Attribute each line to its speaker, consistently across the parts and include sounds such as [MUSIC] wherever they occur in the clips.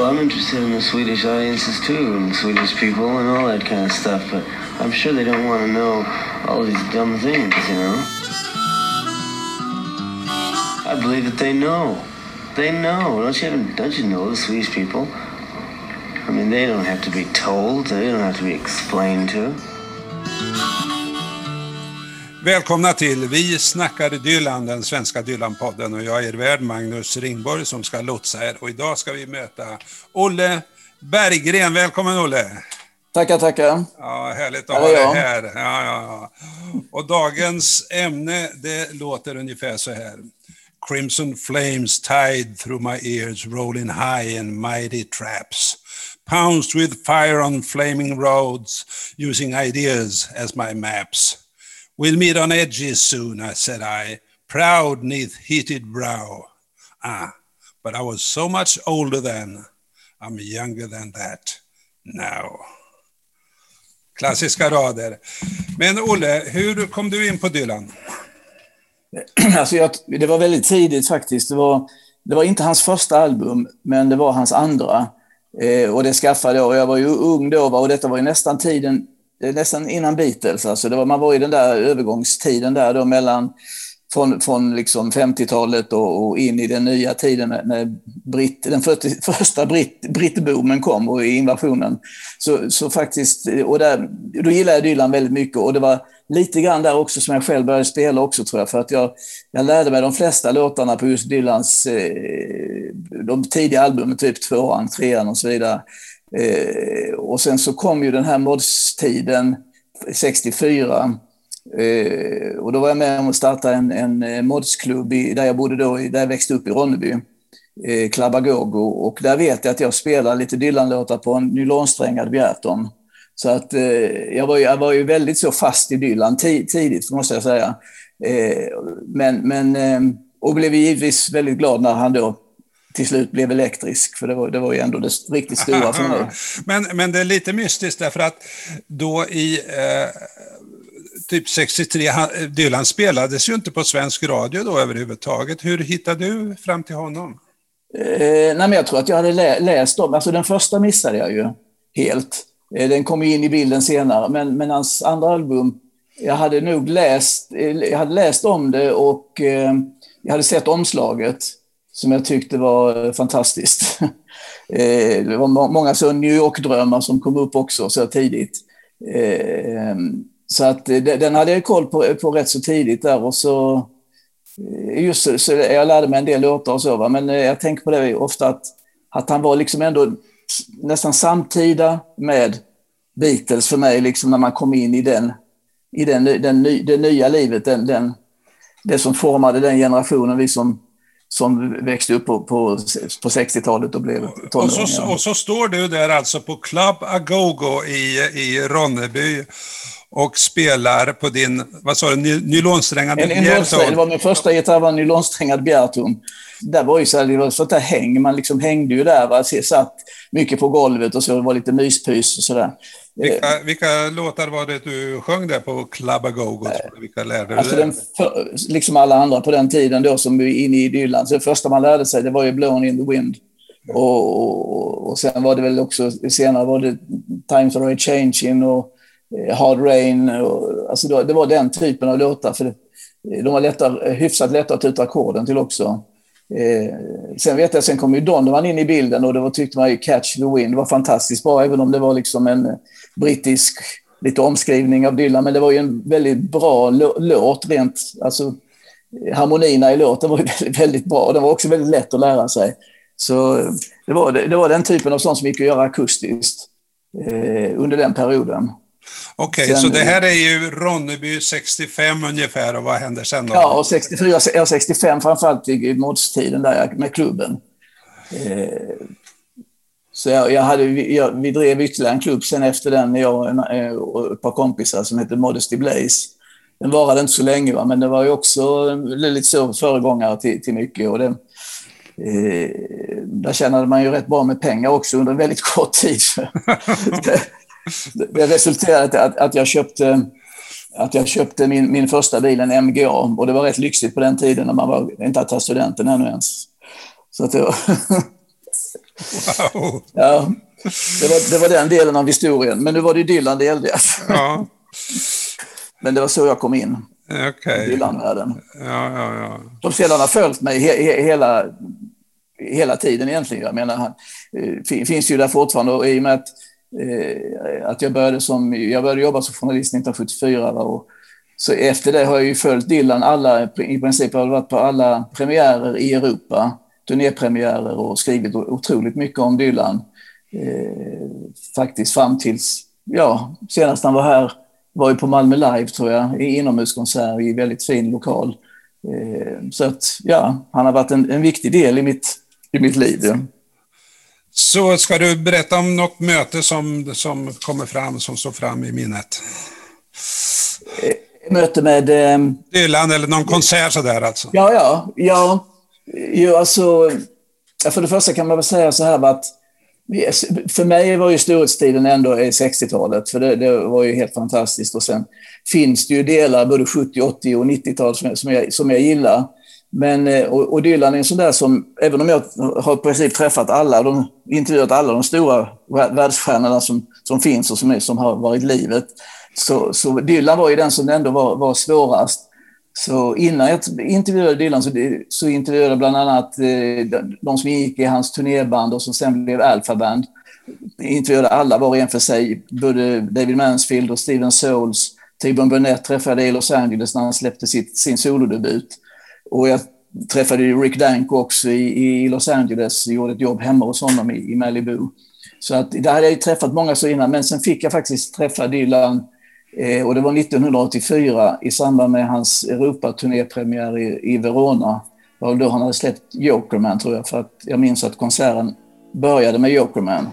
Speaker 1: Well, I'm interested in the Swedish audiences too, and Swedish people and all that kind of stuff, but I'm sure they don't want to know all these dumb things, you know? I believe that they know. They know. Don't you, don't you know the Swedish people? I mean, they don't have to be told. They don't have to be explained to.
Speaker 2: Välkomna till Vi snackar Dylan, den svenska Dylan-podden och jag är er värd Magnus Ringborg som ska lotsa er och idag ska vi möta Olle Berggren. Välkommen Olle!
Speaker 3: Tackar, tackar.
Speaker 2: Ja, härligt att ha dig här. Ja, ja, ja. Och dagens ämne, det låter ungefär så här. Crimson flames tied through my ears, rolling high in mighty traps. Pounced with fire on flaming roads, using ideas as my maps. We'll meet on edges soon, I said I, proud neath heated brow. Ah, but I was so much older then. I'm younger than that now. Klassiska rader. Men Olle, hur kom du in på Dylan? [CLEARS THROAT]
Speaker 3: Alltså jag, det var väldigt tidigt faktiskt. Det var, det var inte hans första album, men det var hans andra. Eh, och det skaffade jag. Jag var ju ung då och detta var ju nästan tiden nästan innan Beatles. Alltså det var, man var i den där övergångstiden där då mellan från, från liksom 50-talet och, och, in i den nya tiden när, när Brit, den för, första britt, brittboomen kom och invasionen. Så, så faktiskt, och där, då gillade jag Dylan väldigt mycket och det var lite grann där också som jag själv började spela också tror jag. För att jag, jag lärde mig de flesta låtarna på just Dylans eh, de tidiga albumen, typ tvåan, trean och så vidare. Eh, och sen så kom ju den här modstiden 64. Eh, och då var jag med om att starta en, en eh, modsklubb i, där jag bodde då, där jag växte upp i Ronneby. Eh, Klabagogo. Och där vet jag att jag spelade lite Dylan-låtar på en nylonsträngad Bjärton. Så att eh, jag, var ju, jag var ju väldigt så fast i Dylan tidigt, måste jag säga. Eh, men, men, eh, och blev givetvis väldigt glad när han då till slut blev elektrisk, för det var, det var ju ändå det riktigt stora för mig. [LAUGHS]
Speaker 2: men, men det är lite mystiskt därför att då i eh, typ 63, Dylan spelades ju inte på svensk radio då överhuvudtaget. Hur hittade du fram till honom?
Speaker 3: Eh, nej, men jag tror att jag hade lä läst om, alltså den första missade jag ju helt. Eh, den kom in i bilden senare, men, men hans andra album, jag hade nog läst, eh, jag hade läst om det och eh, jag hade sett omslaget som jag tyckte var eh, fantastiskt. [LAUGHS] Eh, det var många så New York-drömmar som kom upp också så tidigt. Eh, så att den hade jag koll på, på rätt så tidigt där och så just så jag lärde mig en del låtar och så, va? men jag tänker på det ofta att, att han var liksom ändå nästan samtida med Beatles för mig, liksom när man kom in i den, i den, den, det nya livet, den, den, det som formade den generationen vi som som växte upp på, på, på 60-talet och blev
Speaker 2: tonåringar. Och så, och så står du där alltså på Club Agogo i, i Ronneby och spelar på din, vad sa du, nylonsträngad
Speaker 3: Bjärton? Det var min första gitarr, var nylonsträngad Bjärton. Det var ju så här, det var sånt där häng, man liksom hängde ju där, va? satt mycket på golvet och så, det var lite myspys och sådär.
Speaker 2: Vilka, vilka låtar var det du sjöng där på Club A Go Vilka lärde du
Speaker 3: alltså dig? För, liksom alla andra på den tiden då som är inne i Dylan. Så det första man lärde sig det var ju Blown in the Wind. Och, och, och sen var det väl också, senare var det Times Are Changing och eh, Hard Rain. Och, alltså då, det var den typen av låtar. För det, de var lätta, hyfsat lätta att ta ut ackorden till också. Eh, sen vet jag, sen kom ju Donovan in i bilden och det var, tyckte man ju Catch the Wind var fantastiskt bra, även om det var liksom en brittisk lite omskrivning av Dylan, men det var ju en väldigt bra låt rent, alltså harmonierna i låten var ju [LAUGHS] väldigt, väldigt bra och den var också väldigt lätt att lära sig. Så det var, det var den typen av sånt som gick att göra akustiskt eh, under den perioden.
Speaker 2: Okej, okay, så det här är ju Ronneby 65 ungefär och vad händer sen då?
Speaker 3: Ja, och 64, ja, 65 framförallt i modstiden där med klubben. Eh, så jag, jag hade, jag, vi drev ytterligare en klubb sen efter den, jag och eh, ett par kompisar som hette Modesty Blaze. Den varade inte så länge, va? men det var ju också eh, lite så föregångare till, till mycket. Och det, eh, där tjänade man ju rätt bra med pengar också under en väldigt [LAUGHS] kort tid. det, det resulterade i att, att jag köpte att jag köpte min, min första bil, en MGA, och det var rätt lyxigt på den tiden när man var, inte hade tagit studenten ännu ens. Så att det var [LAUGHS] Wow. Ja, det var, det var den delen av historien. Men nu var det Dylan det gällde. Ja. [LAUGHS] Men det var så jag kom in.
Speaker 2: Okay.
Speaker 3: Dylan-världen.
Speaker 2: Ja, ja, ja.
Speaker 3: Som sedan har följt mig he, he, hela, hela tiden egentligen. Jag menar, han eh, finns ju där fortfarande och i och med att, eh, att jag började som, jag började jobba som journalist 1974 va, och så efter det har jag ju följt Dylan alla, i princip har jag varit på alla premiärer i Europa, turnépremiärer och skrivit otroligt mycket om Dylan. Eh, faktiskt fram tills, ja, senast han var här var ju på Malmö Live tror jag, i inomhuskonsert i väldigt fin lokal. Eh, så att, ja, han har varit en, en viktig del i mitt, i mitt liv. Ja.
Speaker 2: Så ska du berätta om något möte som, som kommer fram, som står fram i minnet?
Speaker 3: Eh, möte med... Eh,
Speaker 2: Dylan eller någon konsert sådär alltså?
Speaker 3: Ja, ja. ja jo, alltså, för det första kan man väl säga så här att för mig var ju storhetstiden ändå 60-talet, för det, det, var ju helt fantastiskt. Och sen finns det ju delar, både 70, 80 och 90-tal, som, som, jag, som jag gillar. Men, eh, och, och Dylan är en sån där som, även om jag har i princip träffat alla, de, intervjuat alla de stora världsstjärnorna som, som finns och som, är, som har varit livet, så, så Dylan var ju den som ändå var, var svårast. Så innan jag intervjuade Dylan så, så intervjuade jag bland annat eh, de som gick i hans turnéband och som sen blev Alpha Band. Jag intervjuade alla var och en för sig, både David Mansfield och Steven Souls. Tibon Burnett träffade jag i Los Angeles när han släppte sitt, sin solodebut. Och jag träffade Rick Danko också i, i Los Angeles, gjorde ett jobb hemma hos honom i, i Malibu. Så att, där hade jag träffat många så innan, men sen fick jag faktiskt träffa Dylan Eh, och det var 1984 i samband med hans Europaturnépremiär i, i Verona. Det var då han hade släppt Jokerman tror jag, för att jag minns att konserten började med Jokerman.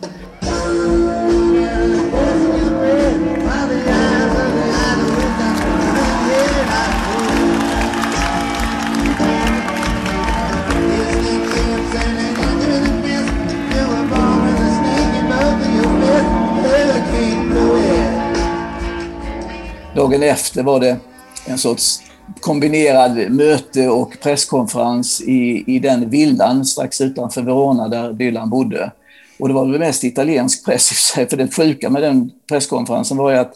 Speaker 3: Dagen efter var det en sorts kombinerad möte och presskonferens i, i den villan strax utanför Verona där Dylan bodde. Och det var väl mest italiensk press i sig, för det sjuka med den presskonferensen var ju att,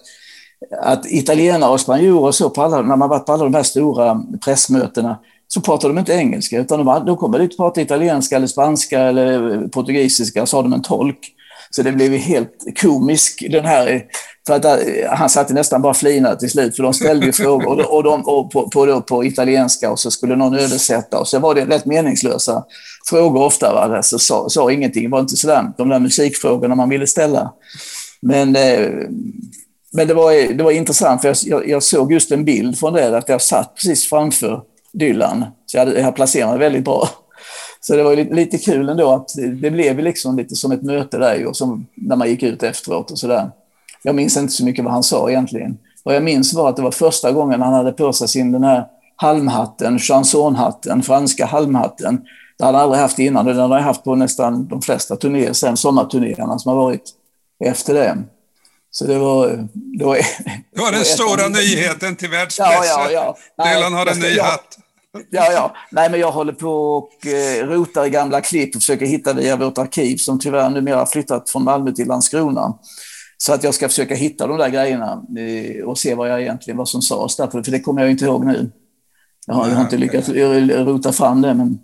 Speaker 3: att italienare och spanjorer så på alla, när man varit på alla de här stora pressmötena, så pratade de inte engelska, utan de, de kom dit och pratade italienska eller spanska eller portugisiska, så har de en tolk. Så det blev helt komisk den här för att eh, han satt nästan bara flinade till slut, för de ställde ju frågor och, de, och, de, och på, på, på, italienska och så skulle någon översätta och så var det rätt meningslösa frågor ofta. Va? Så sa, sa ingenting, det var inte sådär de där musikfrågorna man ville ställa. Men, eh, men det, var, det var intressant, för jag, jag, såg just en bild från det, att jag satt precis framför Dylan. Så jag, hade, jag placerade mig väldigt bra. Så det var lite, lite kul ändå att det, det blev liksom lite som ett möte där och som när man gick ut efteråt och sådär. Jag minns inte så mycket vad han sa egentligen. Vad jag minns var att det var första gången han hade på sig sin den här halmhatten, chansonhatten, franska halmhatten. Det hade han aldrig haft innan. Den hade han haft på nästan de flesta turnéer sen, sommarturnéerna som har varit efter det. Så det var... Det var,
Speaker 2: det var den stora nyheten till världspressen. Ja, ja, ja. Dylan har en ny hatt.
Speaker 3: Ja, ja. Nej, men jag håller på och eh, rotar i gamla klipp och försöker hitta via vårt arkiv som tyvärr numera har flyttat från Malmö till Landskrona. Så att jag ska försöka hitta de där grejerna eh, och se vad jag egentligen vad som sades där, för det kommer jag inte ihåg nu. Jag har, jag har inte lyckats rota fram det, men,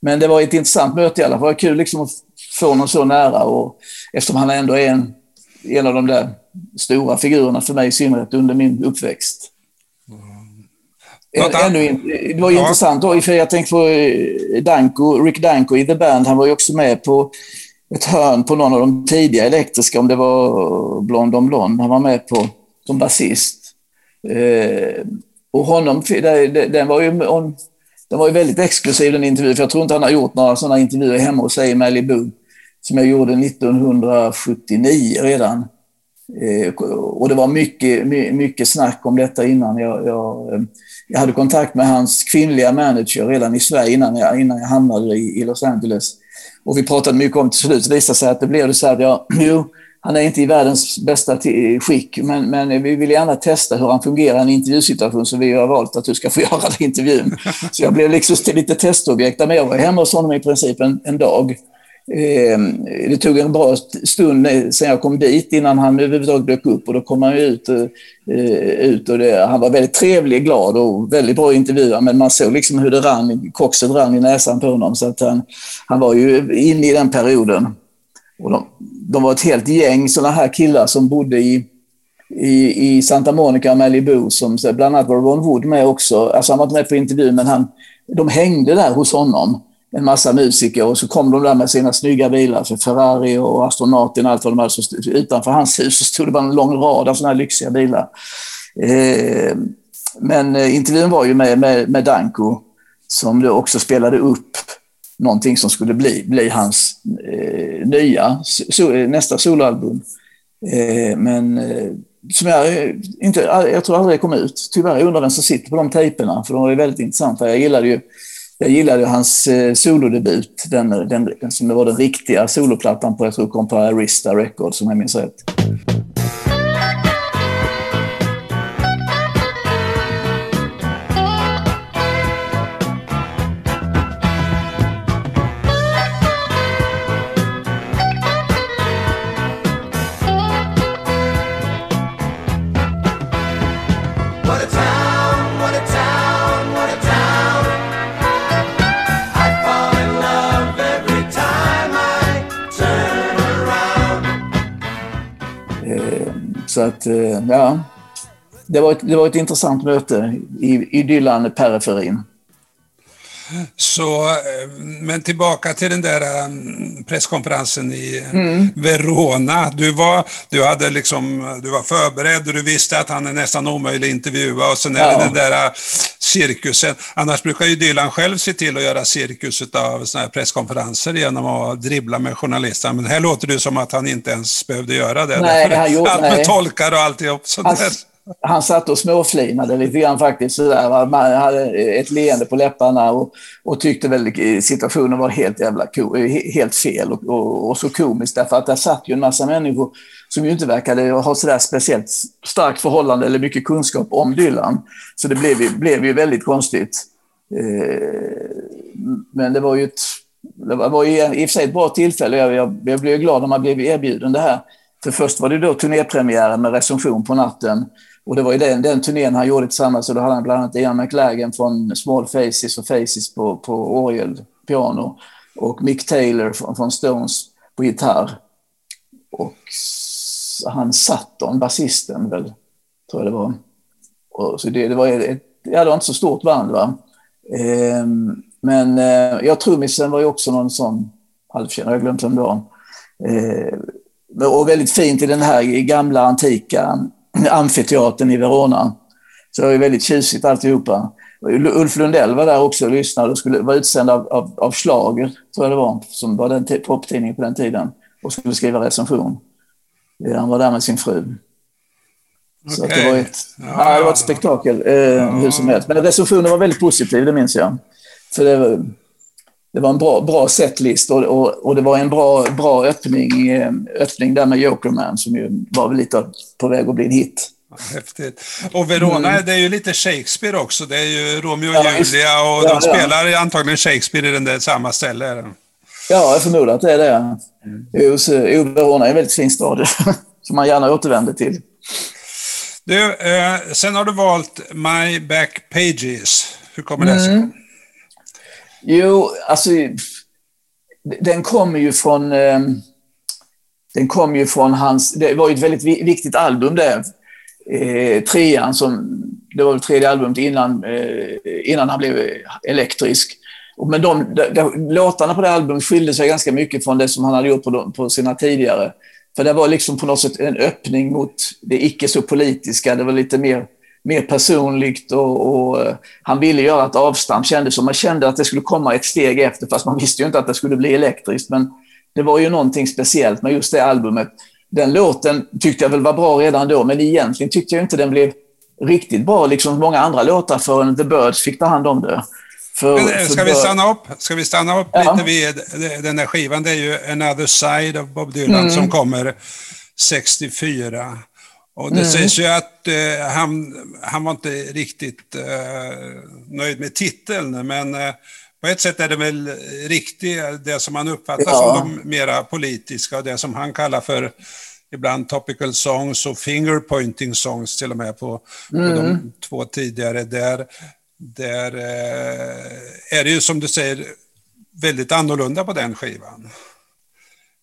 Speaker 3: men det var ett intressant möte i alla fall. Det var kul liksom att få honom så nära och eftersom han ändå är en, en av de där stora figurerna för mig i synnerhet under min uppväxt. Mm. Ännu, det var ja. intressant då, för jag tänkte på eh, Danko, Rick Danko i The Band, han var ju också med på ett hörn på någon av de tidiga elektriska, om det var Blond om Blond, han var med på som basist. Eh, och honom, den var ju, den var ju väldigt exklusiv den intervjun, för jag tror inte han har gjort några sådana intervjuer hemma hos sig i Malibu, som jag gjorde 1979 redan. Eh, och det var mycket, mycket snack om detta innan. Jag, jag, eh, jag, hade kontakt med hans kvinnliga manager redan i Sverige innan jag, innan jag hamnade i, i Los Angeles. Och vi pratade mycket om till slut, det visade sig att det blev så här, jag, [CLEARS THROAT] jo, han är inte i världens bästa skick, men, men vi vill gärna testa hur han fungerar i en intervjusituation, så vi har valt att du ska få [LAUGHS] göra den intervjun. Så jag blev liksom lite testobjekt, men jag var hemma hos honom i princip en, en dag Ehm, det tog en bra stund sen jag kom dit innan han överhuvudtaget dök upp och då kom han ut, eh, eh, ut och det, han var väldigt trevlig, glad och väldigt bra intervjuare men man såg liksom hur det rann, koxet rann i näsan på honom så att han, han var ju inne i den perioden. Och de, de var ett helt gäng sådana här killar som bodde i, i, i Santa Monica och Malibu som bland annat var Ron Wood med också. Alltså han var inte med på intervjun men han, de hängde där hos honom en massa musiker och så kom de där med sina snygga bilar, för Ferrari och Astronauten. Och allt vad de hade. Så utanför hans hus så stod det bara en lång rad av sådana här lyxiga bilar. Eh, men eh, intervjun var ju med, med, med Danko som då också spelade upp någonting som skulle bli, bli hans eh, nya, so, nästa soloalbum. Eh, men eh, som jag, eh, inte, jag tror aldrig det kom ut. Tyvärr, jag undrar vem som sitter på de tejperna, för de var väldigt intressanta. Jag gillade ju jag gillade hans eh, solodebut, den, den, den, som var den riktiga soloplattan på, jag tror kom på Arista Records om jag minns rätt. Att, eh, ja. Det var ett, det var ett intressant möte i, i Dylan-periferin.
Speaker 2: Så, eh, men tillbaka till den där um, presskonferensen i mm. Verona. Du var, du, hade liksom, du var förberedd och du visste att han är nästan omöjlig att intervjua och sen är ja. det den där uh, cirkusen. Annars brukar ju Dylan själv se till att göra cirkus av sådana här presskonferenser genom att dribbla med journalisterna. Men här låter det som att han inte ens behövde göra det.
Speaker 3: Nej, han gjorde,
Speaker 2: allt med nej. tolkar och alltihop. Sånt
Speaker 3: alltså, han satt och småflinade lite grann faktiskt. Sådär, Man hade ett leende på läpparna och, och tyckte väl situationen var helt jävla helt fel och, och, och, så komiskt därför att där satt ju en massa människor som ju inte verkade ha sådär speciellt starkt förhållande eller mycket kunskap om Dylan. Så det blev ju, blev ju väldigt konstigt. Eh, men det var ju ett, det var i och för sig ett bra tillfälle. Jag, jag, jag blev glad när man blev erbjuden det här. För först var det då turnépremiären med recension på natten. Och det var ju den, den turnén han gjorde tillsammans, och då hade han bland annat Ian McLagan från Small Faces och Faces på, på orgel, piano och Mick Taylor från, från Stones på gitarr. Och han Sutton, basisten väl, tror jag det var. Och så det, det var ett, ja, det var inte så stort band va. Ehm, men eh, ja, trummisen var ju också någon sån halvkänd, jag har glömt vem det var. Ehm, och väldigt fint i den här gamla antika amfiteatern i Verona. Så det var väldigt tjusigt alltihopa. Ulf Lundell var där också och lyssnade och skulle vara utsänd av, av, av Schlager, tror jag det var, som var den poptidningen på den tiden, och skulle skriva recension. Han var där med sin fru. Okay. Så det, var ett, ja. Det var ett spektakel, eh, ja. hur som helst. Men recensionen var väldigt positiv, det minns jag. För det, var, det var en bra, bra setlist och, och, och, det var en bra, bra öppning, eh, öppning där med Jokerman som ju var lite på väg att bli en hit.
Speaker 2: Häftigt. Och Verona, mm. det är ju lite Shakespeare också. Det är ju Romeo och ja, Julia och ja, de spelar ja. antagligen Shakespeare i den där samma ställe.
Speaker 3: Ja, jag förmodar att det är det. Mm. Verona är en väldigt fin stad [LAUGHS] som man gärna återvänder till.
Speaker 2: Du, eh, sen har du valt My Back Pages. Hur kommer det sig?
Speaker 3: Jo, alltså den kommer ju från ehm, den kom ju från hans, det var ju ett väldigt viktigt album det. Eh, trean som, det var väl tredje albumet innan, eh, innan han blev elektrisk. Men de, de, de, låtarna på det albumet skilde sig ganska mycket från det som han hade gjort på, de, på sina tidigare. För det var liksom på något sätt en öppning mot det icke så politiska. Det var lite mer, mer personligt och, och uh, han ville göra ett avstamp kändes som. Man kände att det skulle komma ett steg efter fast man visste ju inte att det skulle bli elektriskt. Men det var ju någonting speciellt med just det albumet. Den låten tyckte jag väl var bra redan då men egentligen tyckte jag inte den blev riktigt bra, liksom många andra låtar förrän The Birds fick ta hand om det.
Speaker 2: För, Men, eh, ska, vi stanna upp? ska vi stanna upp ja. lite vid den där skivan? Det är ju Another Side av Bob Dylan mm. som kommer 64. Och det mm. sägs ju att eh, han, han var inte riktigt eh, nöjd med titeln, men eh, på ett sätt är det väl riktigt, det som man uppfattar ja. som de mera politiska det som han kallar för ibland topical songs och finger pointing songs till och med på, mm. på de mm. två tidigare. Där, där eh, är det ju som du säger väldigt annorlunda på den skivan.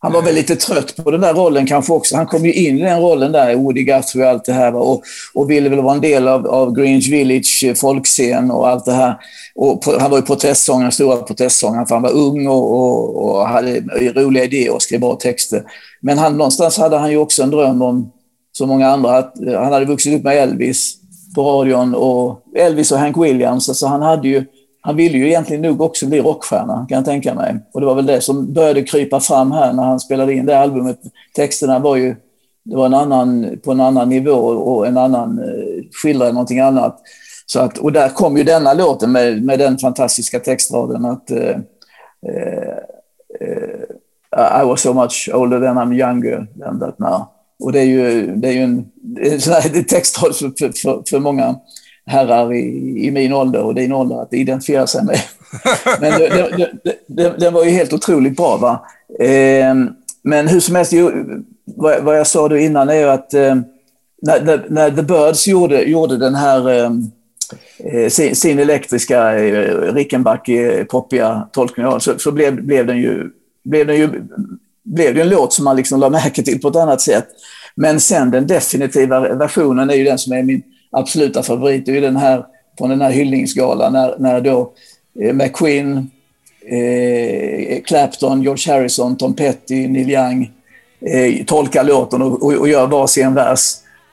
Speaker 3: Han var väl lite trött på den där rollen kanske också. Han kom ju in i den rollen där, Woody Guthrie och allt det här. Och, och ville väl vara en del av, av Greenwich Village eh, folkscen och allt det här. Och på, han var ju protestsångare, stora protestsångare, för han var ung och, och, och, hade roliga idéer och skrev bra texter. Men han, någonstans hade han ju också en dröm om, som många andra, att eh, han hade vuxit upp med Elvis på radion och Elvis och Hank Williams. Alltså han hade ju han ville ju egentligen nog också bli rockstjärna, kan jag tänka mig. Och det var väl det som började krypa fram här när han spelade in det albumet. Texterna var ju det var en annan, på en annan nivå och en annan, eh, skildrade någonting annat. Så att, och där kom ju denna låten med, med den fantastiska textraden att uh, uh, I was so much older than I'm younger than that now. Och det är ju, det är ju en, en [LAUGHS] textrad för, för, för många herrar i, i min ålder och din ålder att identifiera sig med. [LAUGHS] Men den var ju helt otroligt bra. Va? Eh, men hur som helst, ju, vad, vad, jag sa då innan är att eh, när, när, The Birds gjorde, gjorde den här ehm, eh, sin, sin, elektriska eh, Rickenbacker-poppiga tolkning så, så blev, blev den ju blev den ju blev det en låt som man liksom la märke till på ett annat sätt. Men sen den definitiva versionen är ju den som är min absoluta favorit är ju den här från den här hyllningsgalan när, när då eh, McQueen, eh, Clapton, George Harrison, Tom Petty, Neil Young eh, tolkar låten och, och, och gör varsin vers.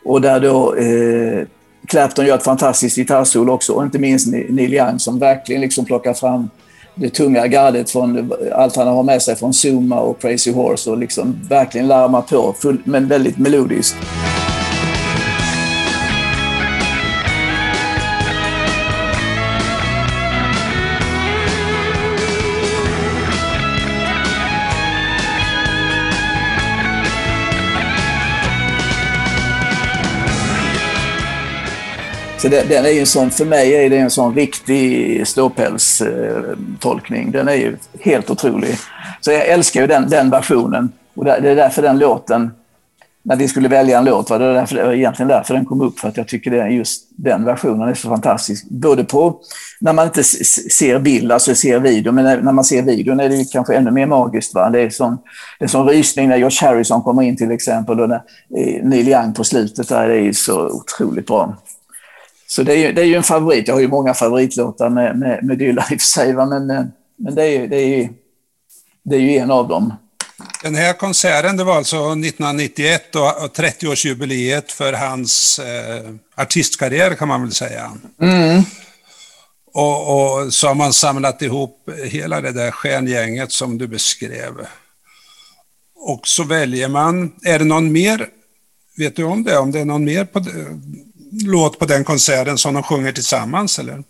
Speaker 3: Och där då eh, Clapton gör ett fantastiskt gitarrsolo också och inte minst Neil Young som verkligen liksom plockar fram det tunga gardet från allt han har med sig från Zuma och Crazy Horse och liksom verkligen larmar på, full, men väldigt melodiskt. Så det, den är ju en sån, för mig är det en sån riktig ståpälstolkning. Eh, den är ju helt otrolig. Så jag älskar ju den, den versionen. Och det är därför den låten, när vi skulle välja en låt, var det, därför, det var egentligen därför den kom upp. För att jag tycker det, just den versionen är så fantastisk. Både på när man inte ser bild, alltså ser video, men när man ser videon är det kanske ännu mer magiskt. Va? Det är som, det är sån rysning när George Harrison kommer in till exempel och när eh, Neil Young på slutet där, det är så otroligt bra. Så det är, ju, det är ju en favorit. Jag har ju många favoritlåtar med, med, med Dylan i och för sig, men, eh, men det, är, det, är, det är ju en av dem.
Speaker 2: Den här konserten, det var alltså 1991 och 30-årsjubileet för hans eh, artistkarriär kan man väl säga.
Speaker 3: Mm.
Speaker 2: Och, och, så har man samlat ihop hela det där stjärngänget som du beskrev. Och så väljer man, är det någon mer, vet du om det, om det är någon mer på låt på den konserten som de sjunger tillsammans, eller?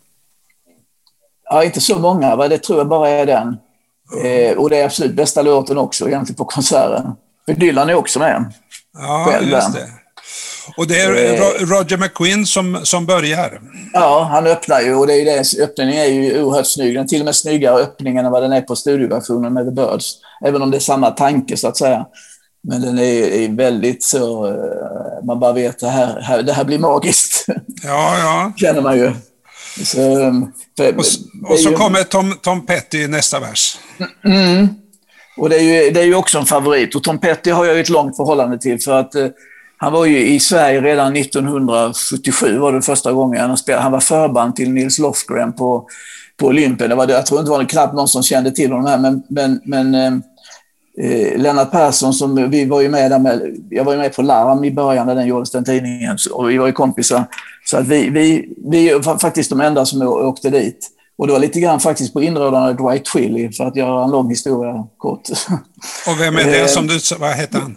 Speaker 3: Ja, inte så många, va? det tror jag bara är den. Eh, och det är absolut bästa låten också egentligen på konserten. För Dylan är också med.
Speaker 2: Ja, själv. just det. Och det är eh, Roger McQueen som, som börjar.
Speaker 3: Ja, han öppnar ju och det är det, öppningen är ju oerhört snygg. Den är till och med snyggare öppningen än vad den är på studioversionen med The Birds. Även om det är samma tanke så att säga. Men den är, är, väldigt så, eh, man bara vet det här, det här blir magiskt.
Speaker 2: Ja, ja. [LAUGHS]
Speaker 3: Känner man ju.
Speaker 2: Så, för, och, och så ju... kommer Tom, Tom Petty i nästa vers.
Speaker 3: Mm. Och det är, ju, det är ju också en favorit. Och Tom Petty har jag ett långt förhållande till för att eh, han var ju i Sverige redan 1977 var det första gången han spelade. Han var förband till Nils Lofgren på, på Olympen. Det var, jag tror inte det var knappt någon som kände till honom här, men, men, men eh, eh, Lennart Persson, som vi var ju med där med, jag var ju med på Larm i början när den gjordes, den tidningen, och vi var ju kompisar. Så att vi, vi, vi är faktiskt de enda som åkte dit. Och det var lite grann faktiskt på inrådan av Dwight Twilley, för att göra en lång historia kort.
Speaker 2: Och vem är det eh, som du, vad heter han?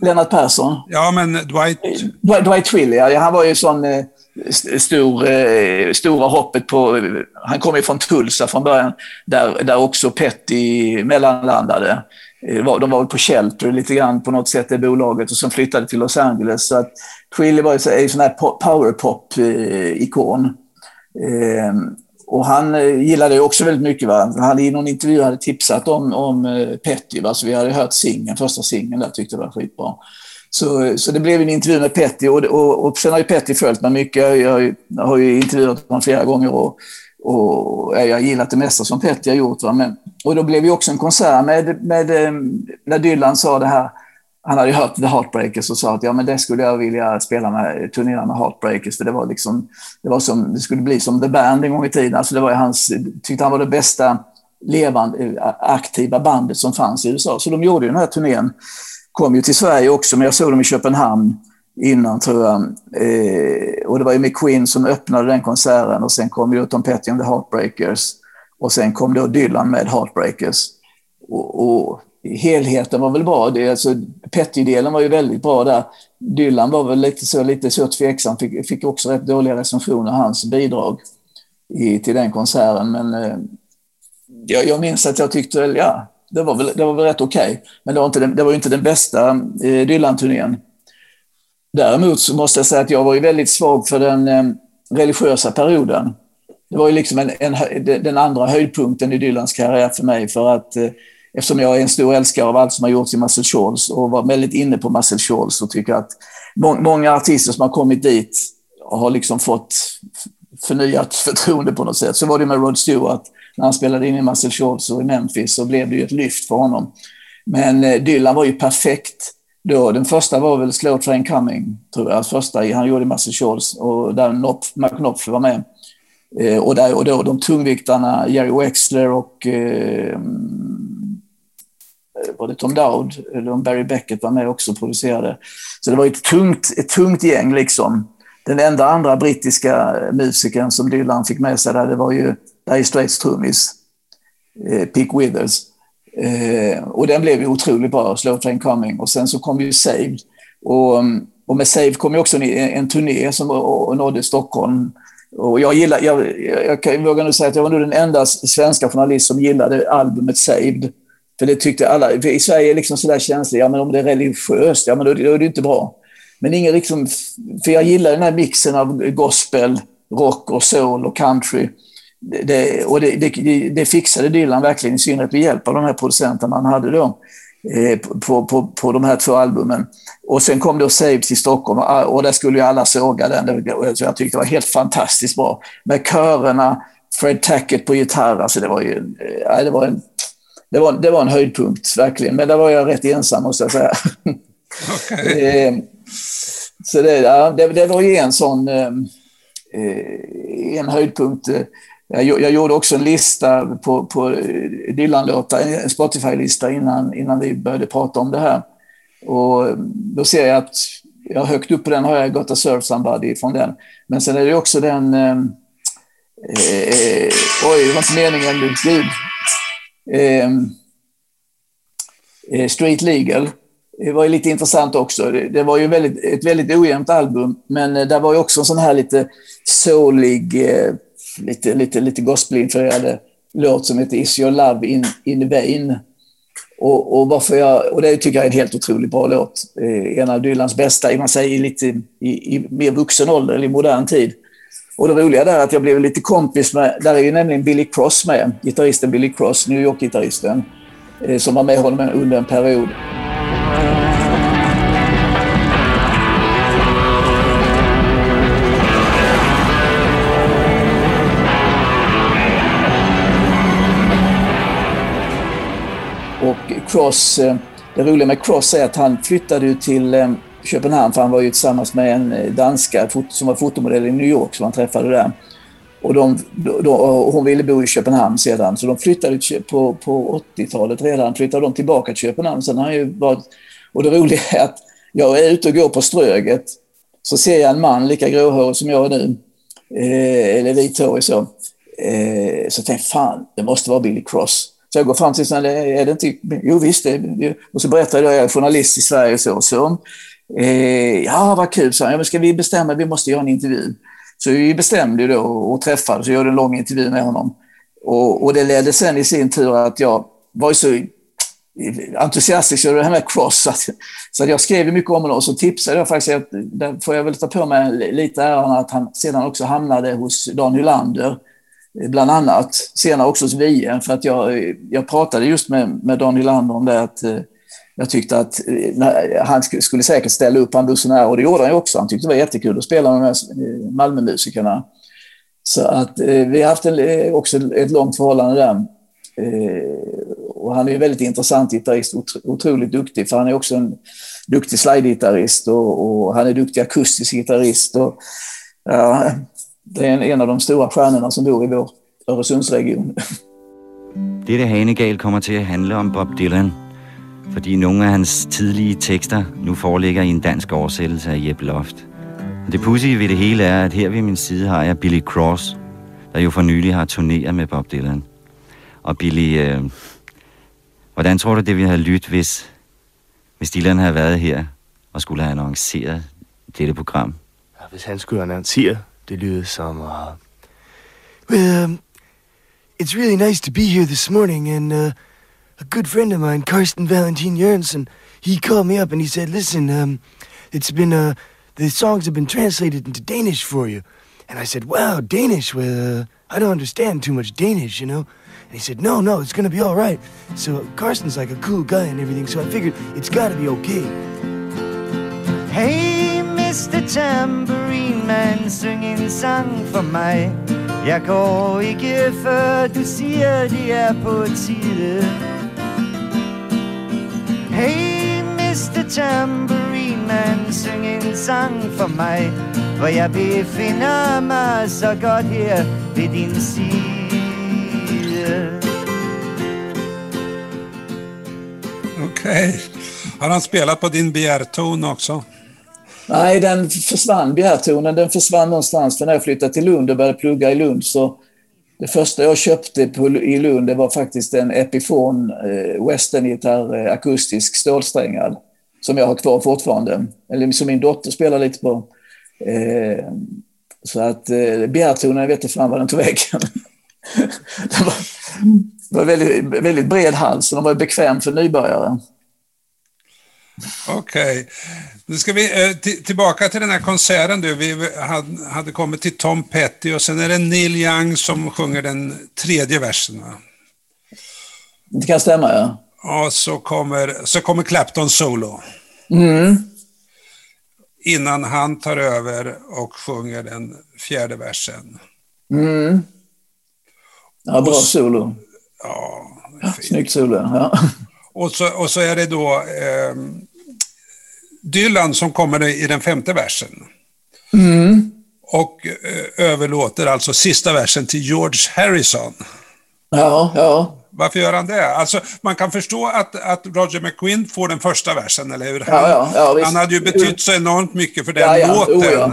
Speaker 3: Lennart Persson.
Speaker 2: Ja, men Dwight...
Speaker 3: Dwight, Dwight Twilley, ja, han var ju sån eh, stor, eh, stora hoppet på... Han kom ju från Tulsa från början, där, där också Petty mellanlandade. Eh, de var på Shelter lite grann på något sätt, det bolaget, och sen flyttade till Los Angeles. Så att Twilly var ju en sån här powerpop-ikon. Eh, ehm, och han eh, gillade det också väldigt mycket. Va? Han i någon intervju hade tipsat om, om Petty, va? så vi hade hört singeln, första singeln där, tyckte det var skitbra. Så, så det blev en intervju med Petty och, och, och sen har ju Petty följt mig mycket. Jag, jag, jag har ju intervjuat honom flera gånger och, och jag har gillat det mesta som Petter har gjort. Va? Men, och då blev det också en konsert med, med, eh, när Dylan sa det här. Han hade hört The Heartbreakers och sa att ja, men det skulle jag vilja spela med, turnera med Heartbreakers. För det var liksom, det var som, det skulle bli som The Band en gång i tiden. Alltså det var hans, tyckte han var det bästa levande, eh, aktiva bandet som fanns i USA. Så de gjorde ju den här turnén. Kom ju till Sverige också, men jag såg dem i Köpenhamn innan tror jag. Eh, och det var ju McQueen som öppnade den konserten och sen kom ju Tom Petty and the Heartbreakers. Och sen kom då Dylan med Heartbreakers. Och, och helheten var väl bra. Det, alltså, Petty-delen var ju väldigt bra där. Dylan var väl lite så, lite så tveksam, fick, fick också rätt dåliga recensioner, hans bidrag i, till den konserten. Men eh, jag, jag minns att jag tyckte, ja, det var väl, det var väl rätt okej. Okay. Men det var, inte den, det var inte den bästa eh, Dylan-turnén. Däremot så måste jag säga att jag var ju väldigt svag för den eh, religiösa perioden. Det var ju liksom en, en, den andra höjdpunkten i Dylans karriär för mig för att eh, eftersom jag är en stor älskare av allt som har gjorts i Muscle Shoals och var väldigt inne på Muscle Shoals och tycker att må, många artister som har kommit dit har liksom fått förnyat [LAUGHS] förtroende på något sätt. Så var det med Rod Stewart när han spelade in i Muscle Shoals och i Memphis så blev det ju ett lyft för honom. Men eh, Dylan var ju perfekt då. Den första var väl Slow Train Coming, tror jag. Första han gjorde i Muscle och där McNopf var med. Eh, och, där, och då de tungviktarna Jerry Wexler och eh, eh, var det Tom Dowd eller om Barry Beckett var med också och producerade. Så det var ett tungt, ett tungt gäng liksom. Den enda andra brittiska musikern som Dylan fick med sig där, det var ju Dire Straits trummis, eh, Pick Withers. Eh, och den blev ju otroligt bra, Slow Train Coming. Och sen så kom ju Saved. Och, mm, och med Saved kom ju också en, en turné som nådde Stockholm. Och jag, gillar, jag, jag, jag vågar nog säga att jag var nog den enda svenska journalist som gillade albumet Saved. För det tyckte alla. I Sverige är liksom sådär känsligt. Ja, men om det är religiöst, ja, men då, då är det inte bra. Men ingen liksom... För jag gillar den här mixen av gospel, rock och soul och country. Det, och det, det, det, fixade Dylan verkligen, i synnerhet med hjälp av de här producenterna han hade då eh, på, på, på de här två albumen. Och sen kom då Save till Stockholm och där skulle ju alla såga den. Så jag tyckte det var helt fantastiskt bra. Med körerna, Fred Tackett på gitarr, alltså det var ju... Eh, det var en, det var, det var en höjdpunkt, verkligen. Men där var jag rätt ensam, måste jag säga. Okay. [LAUGHS] Eh, så det, ja, det, det, var ju en sån... En höjdpunkt. Jag, jag gjorde också en lista på, på eh, Dylan-låtar, en Spotify-lista innan, innan vi började prata om det här. Och eh, då ser jag att jag högt upp på den har jag Got to Serve Somebody från den. Men sen är det också den... Eh, eh, oj, det var inte meningen. Gud. Eh, eh, Street Legal. Det var ju lite intressant också. Det, det var ju väldigt, ett väldigt ojämnt album, men eh, där var ju också en sån här lite soulig, eh, lite, lite, lite gospelinfluerade låt som heter Is your love in, in vain. Och, och, varför jag, och det tycker jag är en helt otroligt bra låt. Eh, en av Dylans bästa, man säger lite i, i mer vuxen ålder, eller i modern tid. Och det roliga där är att jag blev lite kompis med, där är ju nämligen Billy Cross med, gitarristen Billy Cross, New York-gitarristen, eh, som var med honom under en period. Cross, eh, det roliga med Cross är att han flyttade till eh, Köpenhamn för han var ju tillsammans med en eh, danska som var fotomodell i New York som han träffade där. Och, de, de, och hon ville bo i Köpenhamn sedan så de flyttade på, på 80-talet redan flyttade de tillbaka till Köpenhamn. Sen har ju varit, och det roliga är att jag är ute och går på Ströget så ser jag en man lika gråhårig som jag är nu, eh, eller vithårig så. Eh, så tänker jag, fan, det måste vara Billy Cross. Så jag går fram till honom, är det inte... Jo visst, det, och så berättar jag, jag är journalist i Sverige och så. så eh, ja, vad kul, sa han. Ja, men ska vi bestämma, vi måste göra en intervju. Så vi bestämde då och träffades och gjorde en lång intervju med honom. Och, och det ledde sen i sin tur att jag var så entusiastisk över det här med Cross. Så, att, så att jag skrev mycket om honom och så tipsade jag faktiskt, där får jag väl ta på mig lite äran att han sedan också hamnade hos Dan Hylander, bland annat. Senare också hos VM, för att jag, jag pratade just med, med Daniel Hylander om det att eh, jag tyckte att eh, han skulle säkert ställa upp han här och det gjorde han ju också. Han tyckte det var jättekul att spela med de här eh, Malmömusikerna. Så att vi har haft en, också ett långt förhållande där. Och han är ju väldigt intressant gitarrist, otroligt duktig, för han är också en duktig slide-gitarrist och, och, han är duktig akustisk gitarrist. Och, ja, det är en, en av de stora stjärnorna som bor i vår Öresundsregion.
Speaker 4: Dette Hanegal kommer til at handle om Bob Dylan, fordi nogle af hans tidlige tekster nu foreligger i en dansk oversættelse af Jeb Loft. Det pudsige ved det hele er, at her ved min side har jeg Billy Cross, der jo for nylig har turneret med Bob Dylan. Og Billy, øh, hvordan tror du, det ville have lyttet, hvis, hvis Dylan havde været her og skulle have annonceret dette program?
Speaker 5: Ja, hvis han skulle annoncere, det lyder som... Uh... Well, um, it's really nice to be here this morning, and uh, a good friend of mine, Karsten Valentin Jørgensen, he called me up and he said, listen, um, it's been, uh, the songs have been translated into Danish for you. And I said, wow, Danish, well, uh, I don't understand too much Danish, you know? And he said, no, no, it's to be all right. So Carson's like a cool guy and everything, so I figured it's got to be okay.
Speaker 6: Hey, Mr. Tambourine Man, syng en sang for mig. Jeg går ikke, før du siger, det er på tide. Hey, Mr. Tambourine Man, syng en sang for mig. For jeg befinder mig så godt her ved din side.
Speaker 2: Okej. Okay. Har han spelat på din begärton också?
Speaker 3: Nej, den försvann, begärtonen. Den försvann någonstans. För när jag flyttade till Lund och började plugga i Lund så det första jag köpte på, i Lund det var faktiskt en Epiphone eh, westerngitarr, eh, akustisk stålsträngad. Som jag har kvar fortfarande. Eller som min dotter spelar lite på. Eh, så att eh, begärtonen, vet inte fan var den tog vägen. [LAUGHS] det var, det var väldigt, väldigt bred hals och den var bekväm för nybörjare.
Speaker 2: Okej. Okay. Nu ska vi eh, tillbaka till den här konserten du. Vi hade, kommit till Tom Petty och sen är det Neil Young som sjunger den tredje versen. Va?
Speaker 3: Det kan stämma, ja.
Speaker 2: Och så kommer, så kommer Clapton solo.
Speaker 3: Mm.
Speaker 2: Innan han tar över och sjunger den fjärde versen.
Speaker 3: Mm. Ja, bra solo.
Speaker 2: Ja,
Speaker 3: Snyggt solo, ja.
Speaker 2: Och så, och så är det då eh, Dylan som kommer i den femte versen.
Speaker 3: Mm.
Speaker 2: Och eh, överlåter alltså sista versen till George Harrison.
Speaker 3: Ja, ja.
Speaker 2: Varför gör han det? Alltså, man kan förstå att, att Roger McQueen får den första versen, eller hur? Han,
Speaker 3: ja, ja,
Speaker 2: han hade ju betytt så enormt mycket för den
Speaker 3: ja, ja.
Speaker 2: låten.
Speaker 3: Oh,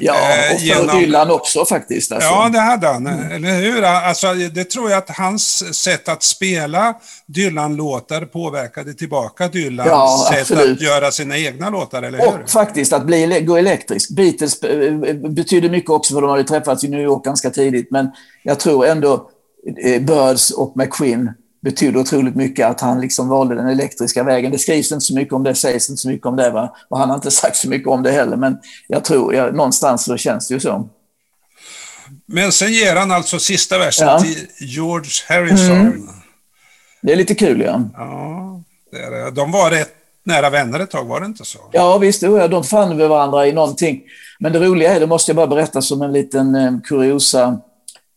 Speaker 3: ja. och för genom... Dylan också faktiskt. Alltså.
Speaker 2: Ja, det hade han, mm. eller hur? Alltså, det tror jag att hans sätt att spela Dylan-låtar påverkade tillbaka Dylans sätt absolut. att göra sina egna låtar, eller hur?
Speaker 3: Och faktiskt att bli, gå elektrisk. Beatles betyder mycket också, för de hade träffats i New York ganska tidigt, men jag tror ändå Eh, Birds och McQueen betydde otroligt mycket att han liksom valde den elektriska vägen. Det skrivs inte så mycket om det, sägs inte så mycket om det. Va? Och han har inte [LAUGHS] sagt så mycket om det heller, men jag tror, jag, någonstans så känns det ju så.
Speaker 2: Men sen ger han alltså sista versen ja. till George Harrison. Mm.
Speaker 3: Det är lite kul, ja.
Speaker 2: Ja, det är det. De var rätt nära vänner ett tag, var det inte så?
Speaker 3: Ja, visst. De fann varandra i någonting. Men det roliga är, det måste jag bara berätta som en liten eh, kuriosa,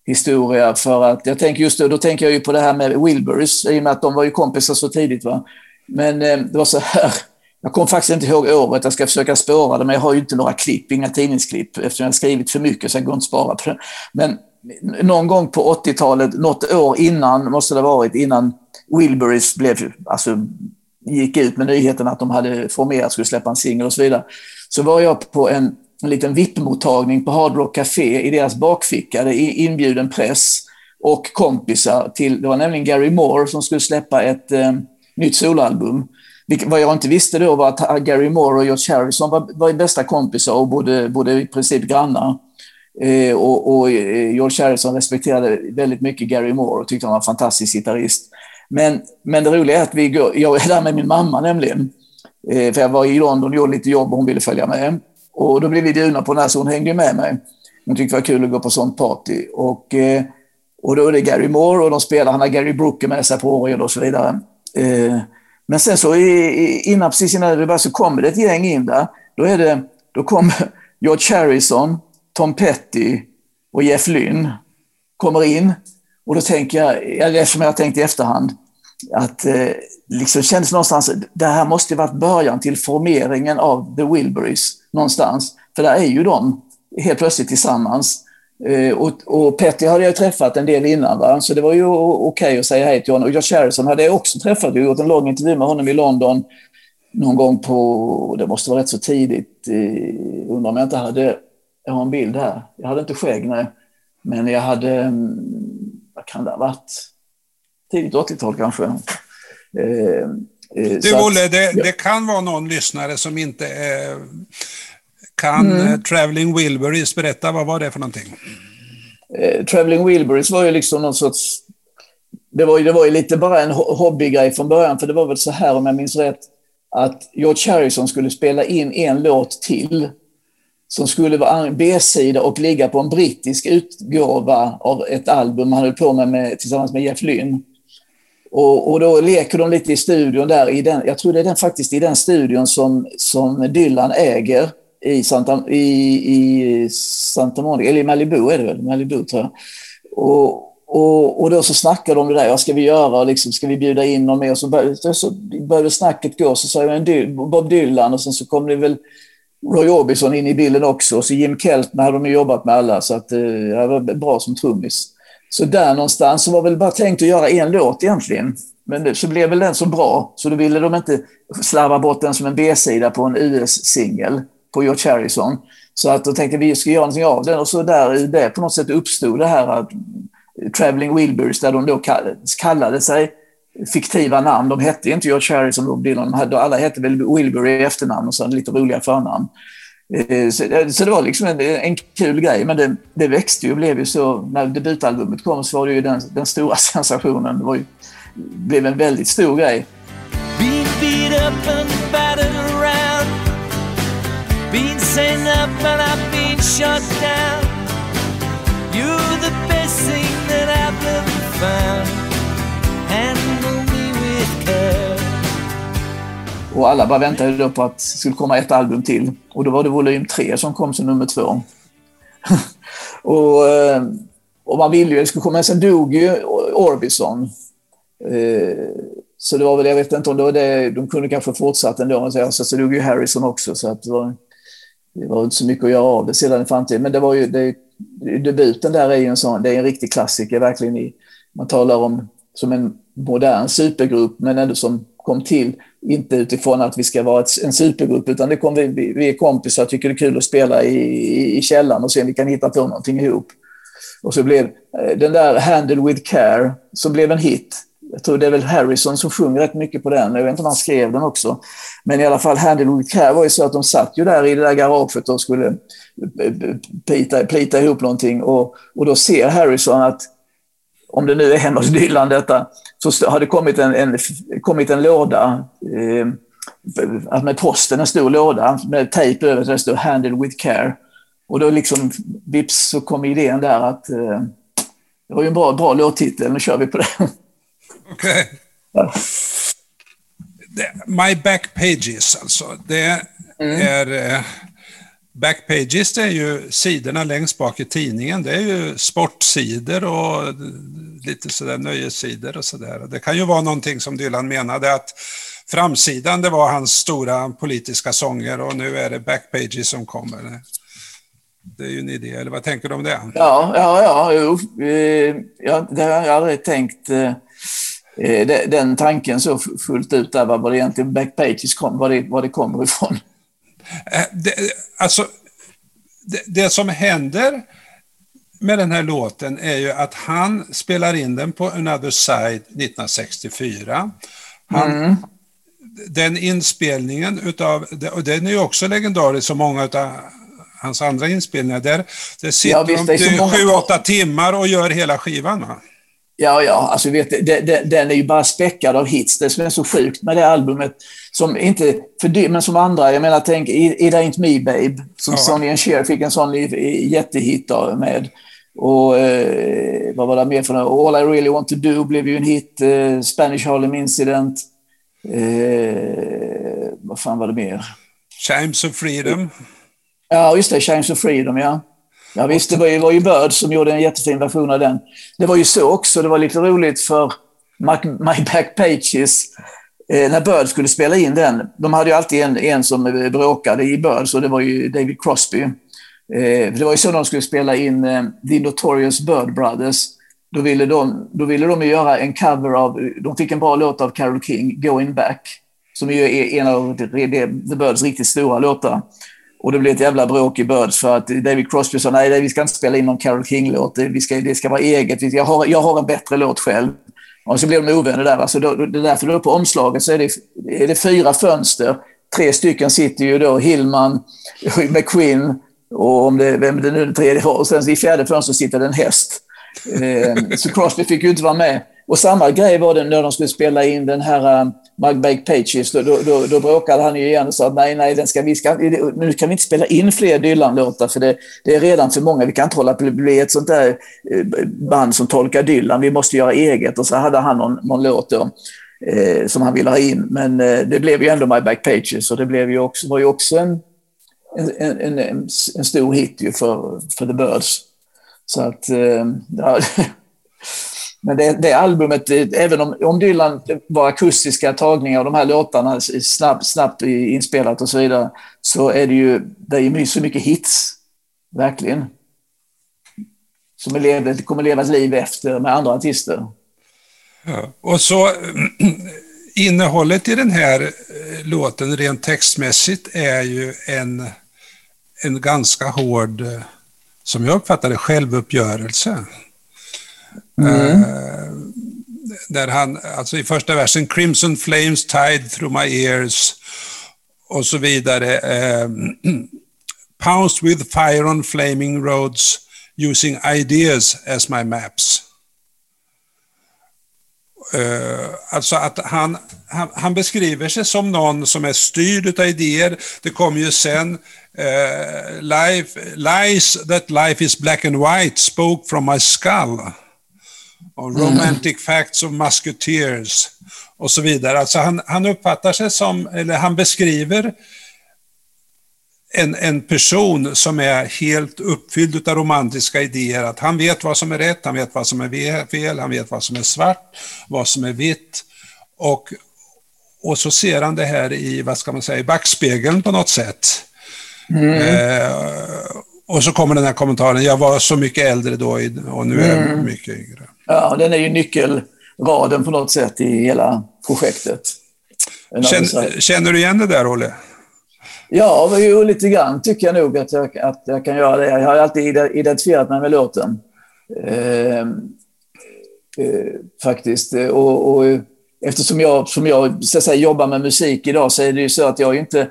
Speaker 3: historia för att jag tänker just då, då tänker jag ju på det här med Wilburys i och med att de var ju kompisar så tidigt. Va? Men eh, det var så här, jag kommer faktiskt inte ihåg året, jag ska försöka spåra det, men jag har ju inte några klipp, inga tidningsklipp eftersom jag har skrivit för mycket så jag går inte att spara på det. Men någon gång på 80-talet, något år innan, måste det ha varit, innan Wilburys blev, alltså, gick ut med nyheten att de hade formerat, skulle släppa en singel och så vidare, så var jag på en en liten VIP-mottagning på Hard Rock Café i deras bakficka. Det är inbjuden press och kompisar till, det var nämligen Gary Moore som skulle släppa ett eh, nytt soloalbum. Vad jag inte visste då var att Gary Moore och George Harrison var, var bästa kompisar och bodde, bodde i princip grannar. Eh, och, och, eh, George Harrison respekterade väldigt mycket Gary Moore och tyckte han var en fantastisk gitarrist. Men, men det roliga är att vi går, jag är där med min mamma nämligen. Eh, för jag var i London och gjorde lite jobb och hon ville följa med. Och då blev vi bjudna på den här så hon hängde med mig. Hon tyckte det var kul att gå på sånt party. Och, eh, och då är det Gary Moore och de spelar, han har Gary Brooker med sig på orgel och så vidare. Eh, men sen så innan, precis innan det börjar så kommer det ett gäng in där. Då, är det, då kommer [LAUGHS] George Harrison, Tom Petty och Jeff Lynne kommer in. Och då tänker jag, eftersom jag har tänkt i efterhand, att eh, liksom kändes någonstans, det här måste varit början till formeringen av The Wilburys någonstans. För där är ju de helt plötsligt tillsammans. Eh, och, och Petty hade jag träffat en del innan, va? så det var ju okej okay att säga hej till honom. Och Josh Harrison hade jag också träffat, Jag har gjort en lång intervju med honom i London någon gång på, det måste vara rätt så tidigt, eh, undrar om jag inte hade, jag har en bild här, jag hade inte skägg nej, men jag hade, mm, vad kan det ha varit, tidigt 80-tal kanske. Eh,
Speaker 2: eh, du Olle, det, ja. det, kan vara någon lyssnare som inte eh, kan mm. Eh, Traveling Wilburys. Berätta, vad var det för någonting?
Speaker 3: Eh, Traveling Wilburys var ju liksom någon sorts... Det var, ju, det var ju lite bara en hobbygrej från början, för det var väl så här om jag minns rätt, att George Harrison skulle spela in en låt till som skulle vara B-sida och ligga på en brittisk utgåva av ett album han höll på med, med tillsammans med Jeff Lynne. Och, och, då leker de lite i studion där, i den, jag tror det är den, faktiskt i den studion som, som Dylan äger i Santa, i, i Santa Monica, eller i Malibu är det väl, Malibu tror jag. Och, och, och då så snackade de det där, vad ska vi göra, liksom, ska vi bjuda in någon mer? Och så började, så började snacket gå, så sa jag Bob Dylan och sen så kom det väl Roy Orbison in i bilden också, och så Jim Keltner hade de jobbat med alla, så att, eh, jag var bra som trummis. Så där någonstans så var väl bara tänkt att göra en låt egentligen. Men det, så blev väl den så bra, så då ville de inte slarva bort den som en B-sida på en US-singel på George Harrison. Så att då tänkte vi ska göra någonting av den och så där i det på något sätt uppstod det här att Traveling Wilburys där de då kallade sig fiktiva namn. De hette inte George Harrison och Bob Dylan, de hade, alla hette väl Wilbury i efternamn och så lite roliga förnamn. Eh, så, eh, så, det var liksom en, en kul grej, men det, det, växte ju och blev ju så. När debutalbumet kom så var det ju den, den stora [LAUGHS] sensationen. Det var ju, blev en väldigt stor grej. Been och alla bara väntade då på att det skulle komma ett album till. Och då var det volym 3 som kom som nummer två. [LAUGHS] och, eh, och man ville ju att det skulle komma, men sen dog ju Orbison. Eh, så det var väl, jag vet inte om det var det, de kunde kanske fortsatt ändå, så, så dog ju Harrison också. Så att det var, det var inte så mycket att göra av det sedan i framtiden. Men det var ju, det, debuten där är ju en sån, det är en riktig klassiker verkligen. I, man talar om som en modern supergrupp, men ändå som kom till, inte utifrån att vi ska vara ett, en supergrupp, utan det kom vi, vi är kompisar, tycker det är kul att spela i, i, i källaren och se om vi kan hitta på någonting ihop. Och så blev eh, den där Handle with care, som blev en hit, jag tror det är väl Harrison som sjunger rätt mycket på den. Jag vet inte om han skrev den också. Men i alla fall, Handle with Care var ju så att de satt ju där i det där garaget och skulle eh, eh, plita, plita ihop någonting. Och, och då ser Harrison att, om det nu är hemma hos Dylan detta, så har det kommit en, en, kommit en låda eh, med posten, en stor låda med tejp över där det står Handle with Care. Och då liksom, vips så kom idén där att eh, det var ju en bra, bra låttitel, nu kör vi på det.
Speaker 2: Okej. Okay. My Back Pages alltså. Det mm. är... Eh, Backpages det är ju sidorna längst bak i tidningen. Det är ju sportsidor och lite sådär nöjessidor och sådär. Det kan ju vara någonting som Dylan menade att framsidan det var hans stora politiska sånger och nu är det Backpages som kommer. Det är ju en idé, eller vad tänker du om det?
Speaker 3: Ja, ja, ja, jo. Eh, jag ja det har jag aldrig tänkt eh, eh, den tanken så fullt ut där, vad det egentligen Backpages kom, var det, var det kommer ifrån.
Speaker 2: Eh, det, alltså, det, det, som händer med den här låten är ju att han spelar in den på Another Side 1964. Han, mm. Den inspelningen utav, och den är ju också legendarisk som många av hans andra inspelningar, där, där sitter ja, visst, de sju, åtta timmar och gör hela skivan. Va?
Speaker 3: Ja, ja, alltså vet, det, det, den är ju bara späckad av hits. Det som är så sjukt med det albumet, som inte för det, men som andra, jag menar tänk It Ain't Me Babe, som ja. Sonny and Cher fick en sån jättehit med. Och eh, vad var det mer för något? All I Really Want To Do blev ju en hit. Eh, Spanish Harlem Incident. Eh, vad fan var det mer?
Speaker 2: Chimes of Freedom.
Speaker 3: Ja, just det. Chimes of Freedom, ja. Ja visst, det var ju, var ju Bird som gjorde en jättefin version av den. Det var ju så också, det var lite roligt för My, My Back Pages, eh, när Bird skulle spela in den. De hade ju alltid en, en som eh, bråkade i Bird, så det var ju David Crosby. Eh, det var ju så de skulle spela in eh, The Notorious Bird Brothers. Då ville, de, då ville de göra en cover av, de fick en bra låt av Carole King, Going Back, som är en av The Birds riktigt stora låtar. Och det blev ett jävla bråk i Birds för att David Crosby sa nej, vi ska inte spela in någon Carole King-låt, det, ska, det ska vara eget, jag har, jag har en bättre låt själv. Och så blev de ovänner där. Alltså då, det är därför då på omslaget så är det, är det fyra fönster. Tre stycken sitter ju då, Hillman, [LAUGHS] McQueen och om det, vem det nu är, tredje Och sen i fjärde fönstret sitter det en häst. Eh, så Crosby fick ju inte vara med. Och samma grej var det när de skulle spela in den här eh, um, Mugbake Pages. Då, då, då, då bråkade han ju igen och sa att nej, nej, den ska, vi ska, nu kan vi inte spela in fler Dylan-låtar för det, det, är redan för många. Vi kan inte hålla på att bli ett sånt där eh, band som tolkar Dylan. Vi måste göra eget. Och så hade han någon, någon låt då, eh, som han ville ha in. Men eh, det blev ju ändå My Back Pages och det blev ju också, var ju också en, en, en, en, en stor hit ju för, för The Birds. Så att, eh, ja, [LAUGHS] Men det, det albumet, eh, även om, om Dylan var akustiska tagningar av de här låtarna, snabbt, snabbt inspelat och så vidare, så är det ju det är så mycket hits. Verkligen. Som elever, det kommer leva ett liv efter med andra artister.
Speaker 2: Ja, och så [CLEARS THROAT] innehållet i den här eh, låten rent textmässigt är ju en, en ganska hård, eh, som jag uppfattar det, självuppgörelse. Mm. Uh, där han, alltså i första versen, Crimson flames tied through my ears och så vidare. Uh, [CLEARS THROAT] Pounced with fire on flaming roads using ideas as my maps. Uh, alltså att han, han, han, beskriver sig som någon som är styrd av idéer. Det kommer ju sen uh, life, Lies that life is black and white spoke from my skull och Romantic. Facts of Musketeers och så vidare. Alltså han, han uppfattar sig som, eller han beskriver en, en person som är helt uppfylld av romantiska idéer. Att han vet vad som är rätt, han vet vad som är fel, han vet vad som är svart, vad som är vitt. Och, och så ser han det här i, vad ska man säga, i backspegeln på något sätt. Mm. Eh, och så kommer den här kommentaren, jag var så mycket äldre då och nu är jag mm. mycket yngre.
Speaker 3: Ja, den är ju nyckelraden på något sätt i hela projektet.
Speaker 2: Känner, känner du igen det där, Olle?
Speaker 3: Ja, jo, lite grann tycker jag nog att jag, att jag kan göra det. Jag har alltid identifierat mig med låten. Eh, eh, faktiskt. Och, och, eftersom jag, som jag så säga, jobbar med musik idag så är det ju så att jag inte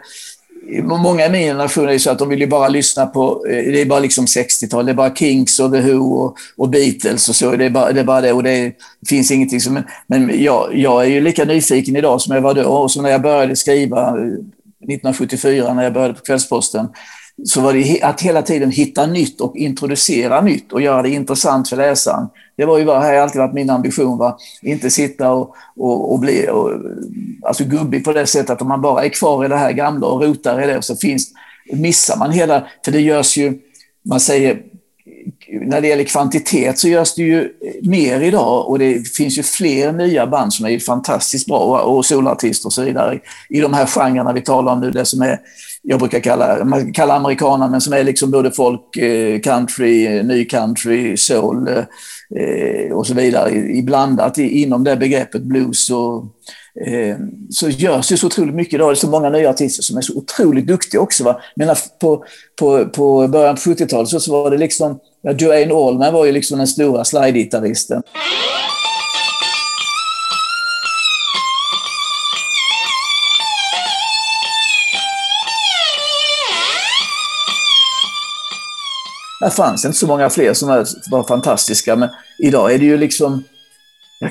Speaker 3: Många i min generation är så att de vill ju bara lyssna på, eh, det är bara liksom 60-tal, det är bara Kinks och The Who och, och Beatles och så, det är bara det. Är bara det och det finns ingenting som... Men jag, jag är ju lika nyfiken idag som jag var då och som när jag började skriva eh, 1974 när jag började på Kvällsposten så var det att hela tiden hitta nytt och introducera nytt och göra det intressant för läsaren. Det var ju bara, har alltid varit min ambition. Va? Inte sitta och, och, och bli och, alltså gubbig på det sättet att om man bara är kvar i det här gamla och rotar i det så finns, missar man hela... För det görs ju, man säger, när det gäller kvantitet så görs det ju mer idag och det finns ju fler nya band som är fantastiskt bra och solartister och så vidare i de här genrerna vi talar om nu, det som är jag brukar kalla, man kallar amerikaner, men som är liksom både folk, eh, country, ny country, soul eh, och så vidare, i, blandat inom det begreppet blues. Och, eh, så görs det så otroligt mycket idag. Det är så många nya artister som är så otroligt duktiga också. Va? Men på, på, på början på 70-talet så, så var det liksom, ja, Duane Allman var ju liksom den stora slide-gitarristen. Det fanns inte så många fler som var fantastiska, men idag är det ju liksom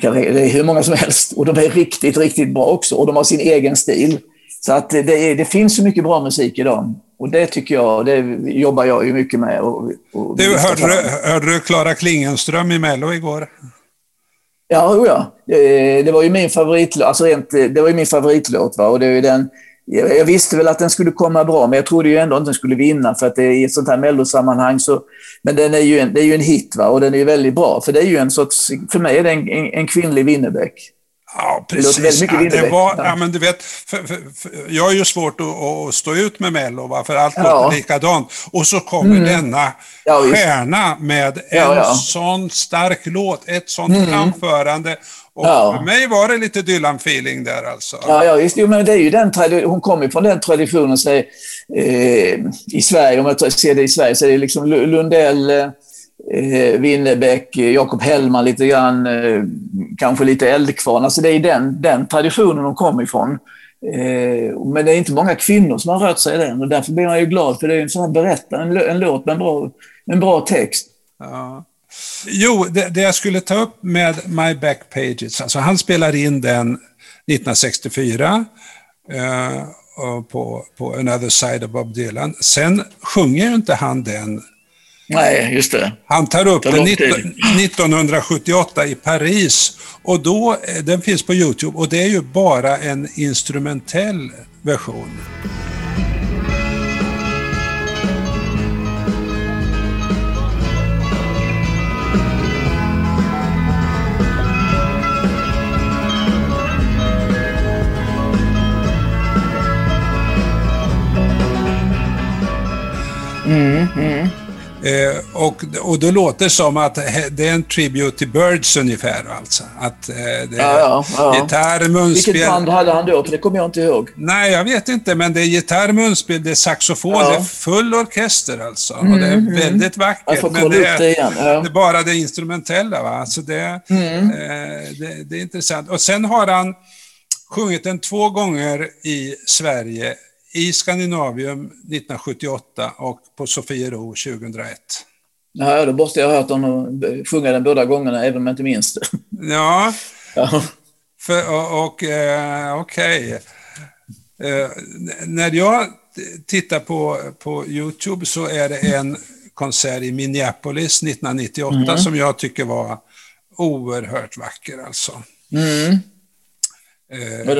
Speaker 3: kan, det är hur många som helst och de är riktigt, riktigt bra också och de har sin egen stil. Så att det, är, det finns så mycket bra musik idag. Och det tycker jag, det jobbar jag ju mycket med. Och, och
Speaker 2: du, hörde, du, hörde du Klara Klingenström i Mello igår?
Speaker 3: Ja, ja. Det, det var ju min favoritlåt, alltså rent, det var ju min favoritlåt. Va? Och det är den, jag visste väl att den skulle komma bra, men jag trodde ju ändå inte den skulle vinna för att det är i ett sånt här mellosammanhang så... Men den är ju en, det är ju en hit va? och den är ju väldigt bra, för det är ju en sorts... För mig är det en, en, en kvinnlig Winnerbäck.
Speaker 2: Ja, precis. Det, ja, det var, ja. men du vet, för, för, för, jag har ju svårt att, att, stå ut med Mello, va? för allt ja. låter likadant. Och så kommer mm. denna ja, stjärna med en sån stark låt, ett sånt mm. framförande. Och för mig var det lite Dylan-feeling där alltså.
Speaker 3: Ja, ja visst. Jo, men det är ju den hon kommer från den traditionen. Så, eh, I Sverige, om jag ser det i Sverige, så är det liksom Lundell, eh, eh, Winnerbäck, Jakob Hellman lite grann, eh, kanske lite Eldkvarn. Alltså det är den, den traditionen de kommer ifrån. Eh, men det är inte många kvinnor som har rört sig i den och därför blir man ju glad för det är en sån här berättande, en, en låt med en bra, en bra text.
Speaker 2: Ja. Jo, det, det, jag skulle ta upp med My Back Pages, alltså han spelar in den 1964 eh, på, på Another Side of Bob Dylan. Sen sjunger ju inte han den
Speaker 3: Nej, just det.
Speaker 2: Han tar upp den 1978 i Paris och då, eh, den finns på Youtube och det är ju bara en instrumentell version. Mm, mm. Eh, och, och då låter det som att det är en tribute till Birds ungefär. Alltså. Att, eh, det
Speaker 3: ja, ja, ja.
Speaker 2: Gitarr, munspel.
Speaker 3: Vilket band hade han då? För det kommer jag inte ihåg.
Speaker 2: Nej, jag vet inte, men det är gitarr, munspel, det är saxofon, ja. det är full orkester alltså. Mm, och det är mm, mm. väldigt vackert. Jag
Speaker 3: får men det är, det, igen. Ja.
Speaker 2: det är bara det instrumentella. Va? Alltså det, mm. eh, det, det är intressant. Och sen har han sjungit den två gånger i Sverige i Skandinavium 1978 och på Sofiero 2001.
Speaker 3: Ja, då måste jag ha hört honom sjunga den båda gångerna, även om jag inte minns det.
Speaker 2: Ja, ja. För, och, och eh, okej. Okay. Eh, när jag tittar på, på Youtube så är det en konsert i Minneapolis 1998 mm. som jag tycker var oerhört vacker alltså. Mm.
Speaker 3: Eh,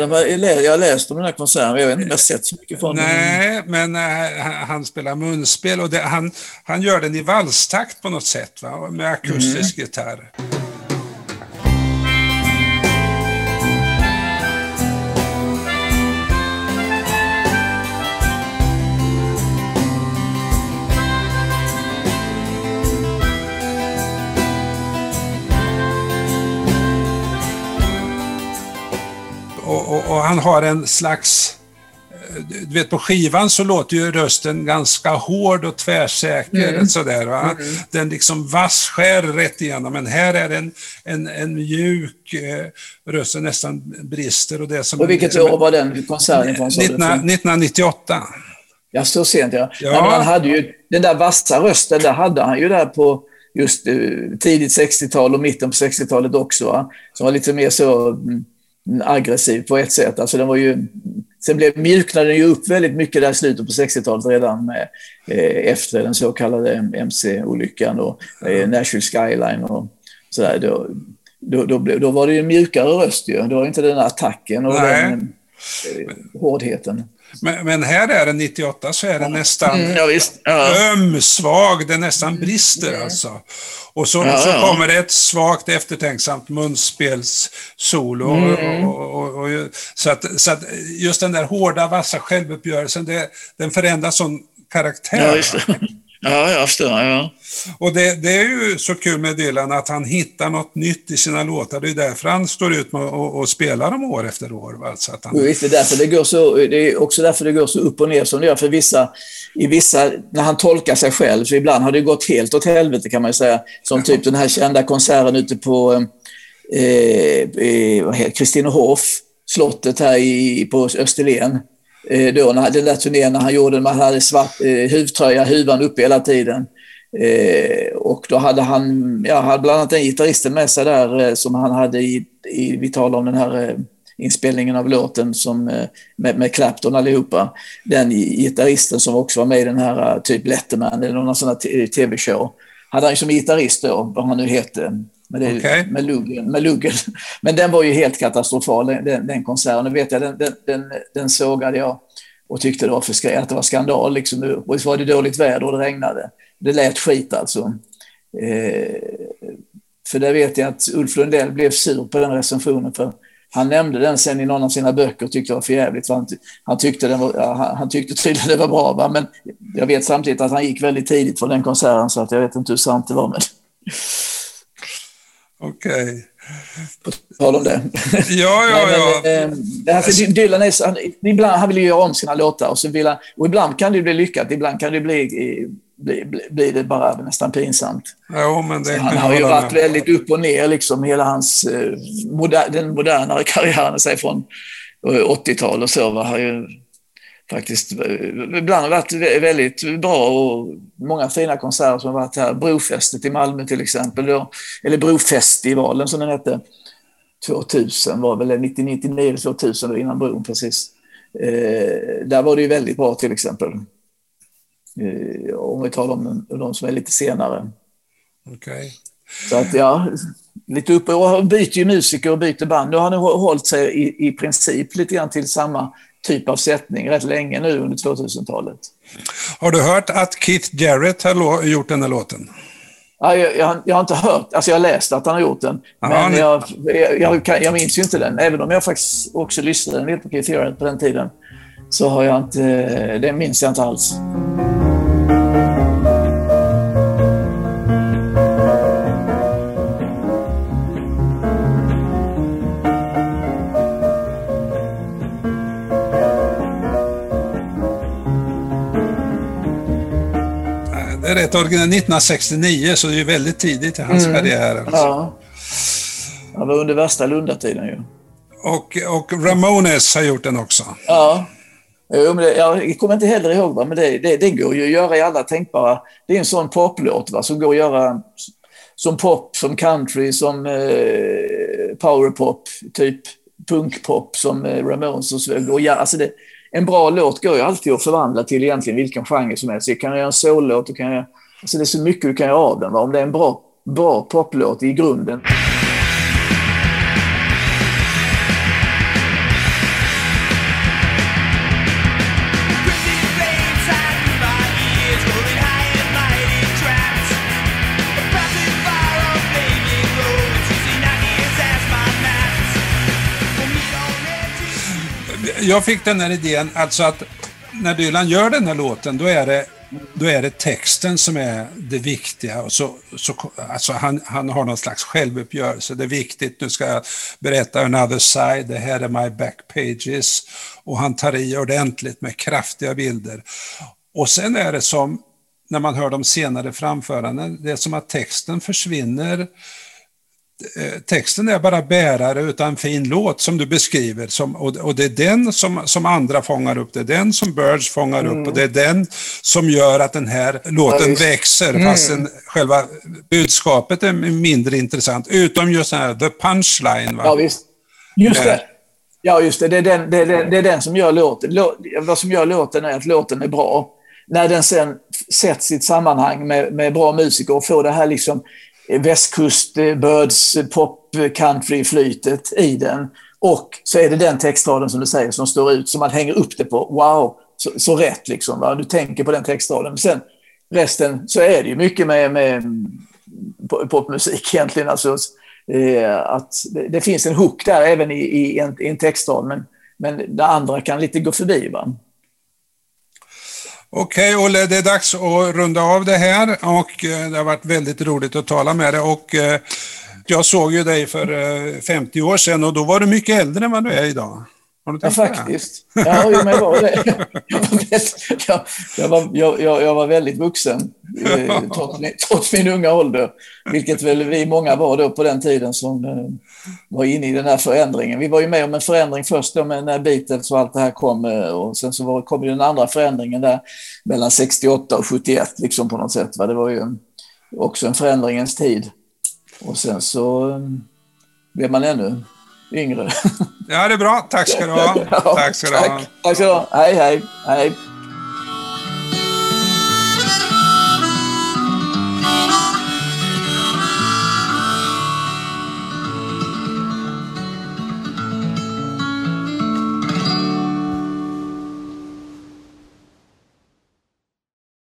Speaker 3: jag har läst om den här konserten, jag vet inte om jag sett så mycket från
Speaker 2: den. Nej, men äh, han spelar munspel och det, han, han gör den i valstakt på något sätt, va? med akustisk mm. gitarr. Och, och, han har en slags du vet på skivan så låter ju rösten ganska hård och tvärsäker. Mm. Sådär, va? Mm. Den liksom vasskär rätt igenom, men här är en, en, en mjuk, eh, rösten nästan brister. Och, det som,
Speaker 3: och vilket år var den konserten ifrån?
Speaker 2: 1998.
Speaker 3: Ja, så sent ja. ja. Men han hade ju, den där vassa rösten, där hade han ju där på just uh, tidigt 60-tal och mitten på 60-talet också. Va? Som var lite mer så mm, aggressiv på ett sätt. Alltså den var ju, sen blev, mjuknade den ju upp väldigt mycket där i slutet på 60-talet redan med, eh, efter den så kallade MC-olyckan och eh, Nashville Skyline och sådär. Då, då, då, då, var det ju en mjukare röst ju. Det var inte den attacken och Nej. den eh, hårdheten.
Speaker 2: Men, men, här är den 98 så är den nästan
Speaker 3: mm, ja,
Speaker 2: ja. ömsvag, den nästan brister mm. alltså. Och så, ja, så kommer det ett svagt eftertänksamt munspelssolo. Mm. Och, och, och, så, att, så att just den där hårda, vassa självuppgörelsen, det, den förändras som karaktär.
Speaker 3: Ja, Ja, jag förstår. Ja.
Speaker 2: Och det, det, är ju så kul med Dylan att han hittar något nytt i sina låtar. Det är därför han står ut med att spela dem år efter år. Alltså att han...
Speaker 3: Visst, det, är därför det, går så, det är också därför det går så upp och ner som det gör. För vissa, i vissa, när han tolkar sig själv, så ibland har det gått helt åt helvete kan man säga. Som typ den här kända konserten ute på eh, Kristinehof, slottet här i, på Österlen Eh, då, när, den där turnén när han gjorde, man hade svart eh, huvtröja, huvan uppe hela tiden. Eh, och då hade han, ja, hade bland annat den gitarristen med sig där eh, som han hade i, i vi talar om den här eh, inspelningen av låten som, eh, med, med Clapton allihopa. Den gitarristen som också var med i den här eh, typ Letterman eller någon sån här tv-show. Hade han som gitarrist då, vad han nu hette. Med, det, okay. med, Luggen, med Luggen. [LAUGHS] Men den var ju helt katastrofal, den, den konserten. vet jag, den, den, den, den sågade jag och tyckte det var för att det var skandal. Liksom. Och så var det dåligt väder och det regnade. Det lät skit alltså. Eh, för där vet jag att Ulf Lundell blev sur på den recensionen. För han nämnde den sen i någon av sina böcker och tyckte det var för jävligt. Han, han, tyckte den var, han, han, tyckte tydligen det var bra. Va? Men jag vet samtidigt att han gick väldigt tidigt från den konserten så att jag vet inte hur sant det var. Men...
Speaker 2: Okej. Okay.
Speaker 3: På tal om det.
Speaker 2: Ja, ja, ja.
Speaker 3: Men, eh, alltså, Dylan är, han, ibland, han vill ju göra om sina låtar och, så vill han, och ibland kan det bli lyckat, ibland kan det bli, bli, bli, bli det bara nästan pinsamt.
Speaker 2: Jo, men det
Speaker 3: han har ju varit med. väldigt upp och ner, liksom hela hans, eh, moder, den modernare [LAUGHS] karriären, från 80-tal och så, har ju faktiskt eh, ibland varit väldigt bra och många fina konserter som har varit här. Brofästet i Malmö till exempel, då, eller Brofestivalen som den hette, 2000 var väl 1999 eller 2000 innan bron precis. Eh, där var det ju väldigt bra till exempel. Eh, om vi talar om de som är lite senare.
Speaker 2: Okay.
Speaker 3: Så att ja, lite upp och byter ju musiker och byter band. Nu har han hållit sig i, i princip lite grann till samma typ av sättning rätt länge nu under 2000-talet.
Speaker 2: Har du hört att Keith Jarrett har gjort den här låten?
Speaker 3: Ja, jag, jag, jag, har inte hört, alltså jag har läst att han har gjort den, Aha, men jag, jag, jag, minns ju inte den. Även om jag faktiskt också lyssnade en del på Keith Jarrett på den tiden, så har jag inte, det minns jag inte alls.
Speaker 2: Rätt original. 1969, så det är väldigt tidigt i hans mm. karriär. Alltså.
Speaker 3: Ja. Det var under värsta Lundatiden ju.
Speaker 2: Och, och Ramones har gjort den också.
Speaker 3: Ja. Jo, men det, jag kommer inte heller ihåg, va? men det, det, det, går ju att göra i alla tänkbara... Det är en sån poplåt va? som går att göra som pop, som country, som eh, powerpop, typ punkpop som eh, Ramones och så vidare. Alltså det, en bra låt går ju alltid att förvandla till egentligen vilken genre som helst. Du kan göra en sollåt, du kan göra, alltså det är så mycket du kan göra av den. Va? Om det är en bra, bra poplåt i grunden.
Speaker 2: Jag fick den här idén, alltså att när Dylan gör den här låten, då är det, då är det texten som är det viktiga. Och så, så, alltså han, han har någon slags självuppgörelse. Det är viktigt, nu ska jag berätta another side, det här är my back pages. Och han tar i ordentligt med kraftiga bilder. Och sen är det som, när man hör de senare framföranden, det är som att texten försvinner Eh, texten är bara bärare utan en fin låt som du beskriver. Som, och, och, det är den som, som andra fångar upp, det är den som Birds fångar mm. upp och det är den som gör att den här låten ja, växer mm. fastän själva budskapet är mindre intressant. Utom just den här the punchline. Va?
Speaker 3: Ja, visst. Just det. Ja, just det. Det är den, det är den, det är den som gör låten. Lå, vad som gör låten är att låten är bra. När den sen sätts i ett sammanhang med, med bra musiker och får det här liksom västkust, birds, pop, country-flytet i den. Och så är det den textraden som du säger som står ut, som man hänger upp det på. Wow, så, så rätt liksom. Va? Du tänker på den textraden. Sen resten så är det ju mycket med, med popmusik egentligen. Alltså, eh, att det, det, finns en hook där även i, i, en, i en textrad, men, men det andra kan lite gå förbi. Va?
Speaker 2: Okej okay, Olle, det är dags att runda av det här och eh, det har varit väldigt roligt att tala med dig. Och eh, jag såg ju dig för eh, 50 år sedan och då var du mycket äldre än vad du är idag. Har du tänkt
Speaker 3: ja, faktiskt. Det? Ja, jo, men jag var det. Jag var, väldigt, jag, jag var, jag, jag var väldigt vuxen, eh, trots, min, trots min unga ålder. Vilket väl vi många var då på den tiden som eh, var inne i den här förändringen. Vi var ju med om en förändring först då med när Beatles och allt det här kom. Eh, och sen så var, kom ju den andra förändringen där mellan 68 och 71, liksom på något sätt. Va? Det var ju också en förändringens tid. Och sen så eh, blev man ännu yngre.
Speaker 2: Ja, det är bra. Tack ska du ha. [LAUGHS]
Speaker 3: Ja,
Speaker 2: tack ska du ha.
Speaker 3: Tack ska du ha. Hej, hej. hej.